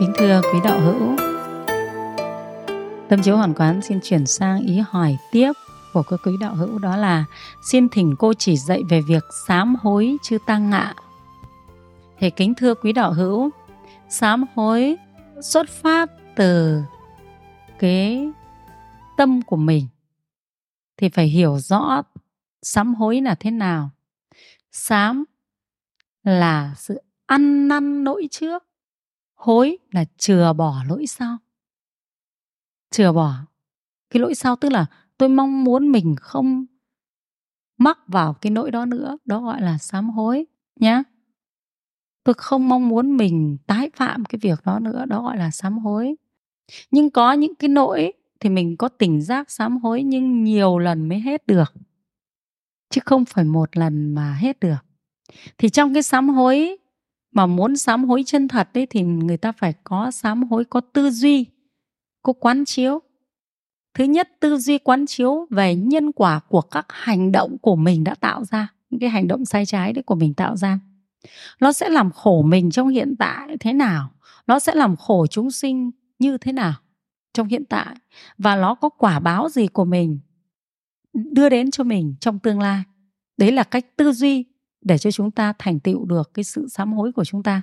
kính thưa quý đạo hữu Tâm chiếu hoàn quán xin chuyển sang ý hỏi tiếp của các quý đạo hữu đó là xin thỉnh cô chỉ dạy về việc sám hối chư tăng ạ. Thì kính thưa quý đạo hữu, sám hối xuất phát từ cái tâm của mình thì phải hiểu rõ sám hối là thế nào. Sám là sự ăn năn lỗi trước, hối là chừa bỏ lỗi sau. Chừa bỏ cái lỗi sau tức là tôi mong muốn mình không mắc vào cái nỗi đó nữa, đó gọi là sám hối nhé. Tôi không mong muốn mình tái phạm cái việc đó nữa, đó gọi là sám hối. Nhưng có những cái nỗi thì mình có tỉnh giác sám hối nhưng nhiều lần mới hết được. Chứ không phải một lần mà hết được. Thì trong cái sám hối mà muốn sám hối chân thật đấy thì người ta phải có sám hối có tư duy, có quán chiếu. Thứ nhất, tư duy quán chiếu về nhân quả của các hành động của mình đã tạo ra, những cái hành động sai trái đấy của mình tạo ra. Nó sẽ làm khổ mình trong hiện tại thế nào? Nó sẽ làm khổ chúng sinh như thế nào trong hiện tại? Và nó có quả báo gì của mình đưa đến cho mình trong tương lai? Đấy là cách tư duy để cho chúng ta thành tựu được cái sự sám hối của chúng ta.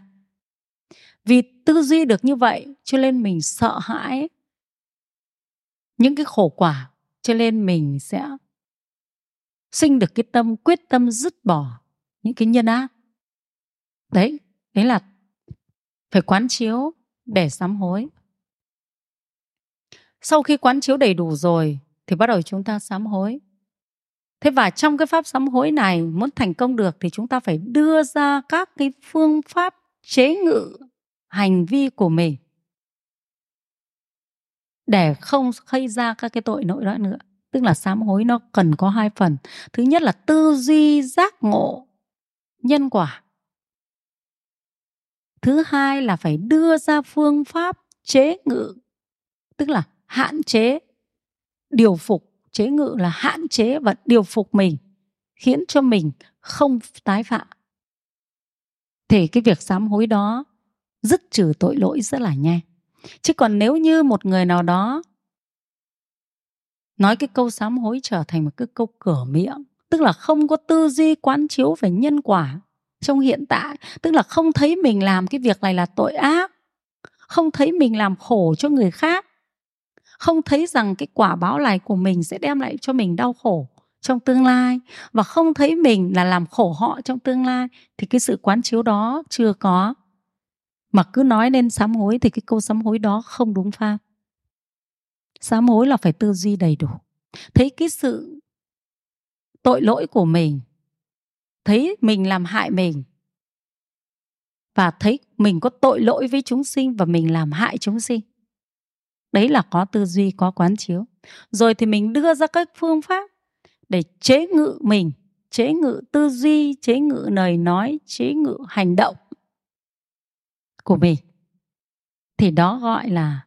Vì tư duy được như vậy cho nên mình sợ hãi. Những cái khổ quả cho nên mình sẽ sinh được cái tâm, quyết tâm dứt bỏ những cái nhân ác. Đấy đấy là phải quán chiếu để sám hối. Sau khi quán chiếu đầy đủ rồi thì bắt đầu chúng ta sám hối thế và trong cái pháp sám hối này, muốn thành công được thì chúng ta phải đưa ra các cái phương pháp chế ngự hành vi của mình. Để không gây ra các cái tội lỗi đó nữa. Tức là sám hối nó cần có hai phần. Thứ nhất là tư duy giác ngộ nhân quả. Thứ hai là phải đưa ra phương pháp chế ngự, tức là hạn chế, điều phục chế ngự là hạn chế và điều phục mình, khiến cho mình không tái phạm. Thì cái việc sám hối đó dứt trừ tội lỗi rất là nhanh. Chứ còn nếu như một người nào đó nói cái câu sám hối trở thành một cái câu cửa miệng, tức là không có tư duy quán chiếu về nhân quả trong hiện tại, tức là không thấy mình làm cái việc này là tội ác, không thấy mình làm khổ cho người khác không thấy rằng cái quả báo này của mình sẽ đem lại cho mình đau khổ trong tương lai và không thấy mình là làm khổ họ trong tương lai, thì cái sự quán chiếu đó chưa có. Mà cứ nói lên sám hối thì cái câu sám hối đó không đúng pháp sám hối là phải tư duy đầy đủ, thấy cái sự tội lỗi của mình, thấy mình làm hại mình và thấy mình có tội lỗi với chúng sinh và mình làm hại chúng sinh đấy là có tư duy, có quán chiếu. Rồi thì mình đưa ra các phương pháp để chế ngự mình, chế ngự tư duy, chế ngự lời nói, chế ngự hành động của mình. Thì đó gọi là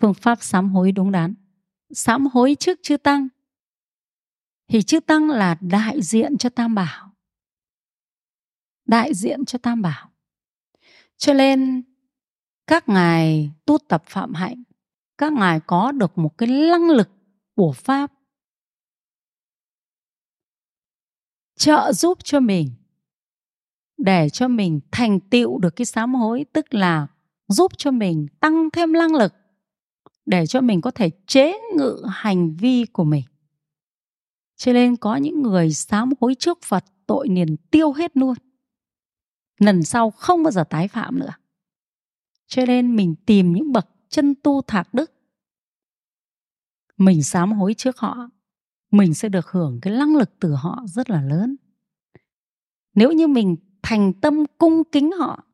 phương pháp sám hối đúng đắn. Sám hối trước chư tăng. Thì chư tăng là đại diện cho tam bảo. Đại diện cho tam bảo. Cho nên các ngài tu tập phạm hạnh các ngài có được một cái năng lực của pháp. Trợ giúp cho mình. Để cho mình thành tựu được cái sám hối, tức là giúp cho mình tăng thêm năng lực. Để cho mình có thể chế ngự hành vi của mình. Cho nên có những người sám hối trước phật, tội liền tiêu hết luôn. Lần sau không bao giờ tái phạm nữa. Cho nên mình tìm những bậc chân tu thạc đức. Mình sám hối trước họ, mình sẽ được hưởng cái năng lực từ họ rất là lớn. Nếu như mình thành tâm cung kính họ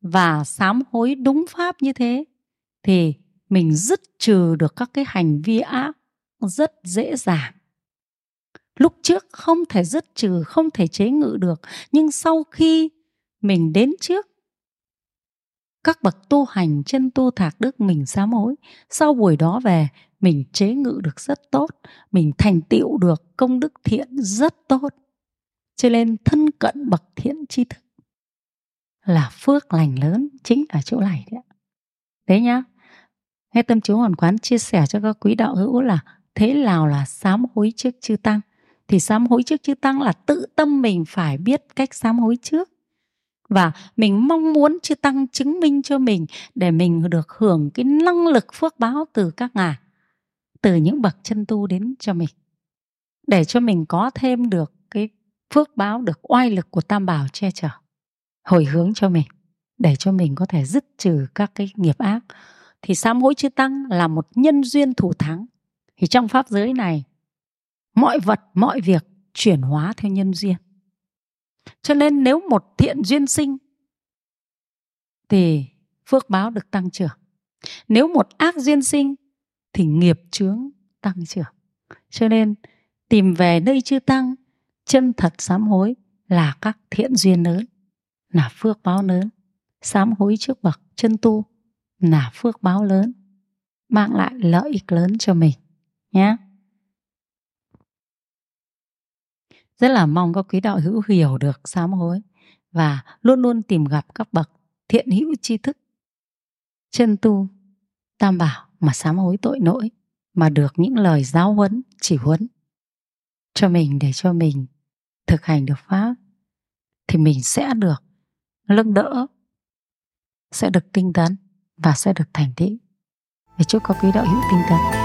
và sám hối đúng pháp như thế, thì mình dứt trừ được các cái hành vi ác rất dễ dàng. Lúc trước không thể dứt trừ, không thể chế ngự được, nhưng sau khi mình đến trước các bậc tu hành chân tu thạc đức mình sám hối. Sau buổi đó về, mình chế ngự được rất tốt. Mình thành tựu được công đức thiện rất tốt. Cho nên thân cận bậc thiện tri thức là phước lành lớn chính ở chỗ này đấy đấy nhá. Nghe tâm chú hoàn quán chia sẻ cho các quý đạo hữu là thế nào là sám hối trước chư tăng? Thì sám hối trước chư tăng là tự tâm mình phải biết cách sám hối trước và mình mong muốn chư tăng chứng minh cho mình để mình được hưởng cái năng lực phước báo từ các ngài, từ những bậc chân tu đến cho mình, để cho mình có thêm được cái phước báo, được oai lực của tam bảo che chở, hồi hướng cho mình, để cho mình có thể dứt trừ các cái nghiệp ác. Thì sám hối chư tăng là một nhân duyên thủ thắng. Thì trong pháp giới này, mọi vật, mọi việc chuyển hóa theo nhân duyên cho nên nếu một thiện duyên sinh, thì phước báo được tăng trưởng. Nếu một ác duyên sinh, thì nghiệp chướng tăng trưởng. Cho nên tìm về nơi chư tăng, chân thật sám hối là các thiện duyên lớn, là phước báo lớn. Sám hối trước bậc chân tu là phước báo lớn, mang lại lợi ích lớn cho mình nhé rất là mong các quý đạo hữu hiểu được sám hối và luôn luôn tìm gặp các bậc thiện hữu tri thức chân tu, tam bảo mà sám hối tội lỗi, mà được những lời giáo huấn, chỉ huấn cho mình để cho mình thực hành được pháp, thì mình sẽ được lưng đỡ, sẽ được tinh tấn và sẽ được thành tựu. Để chúc các quý đạo hữu tinh tấn.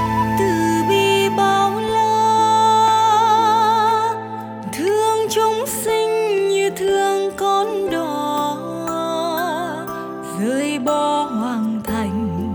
rơi bỏ hoàng thành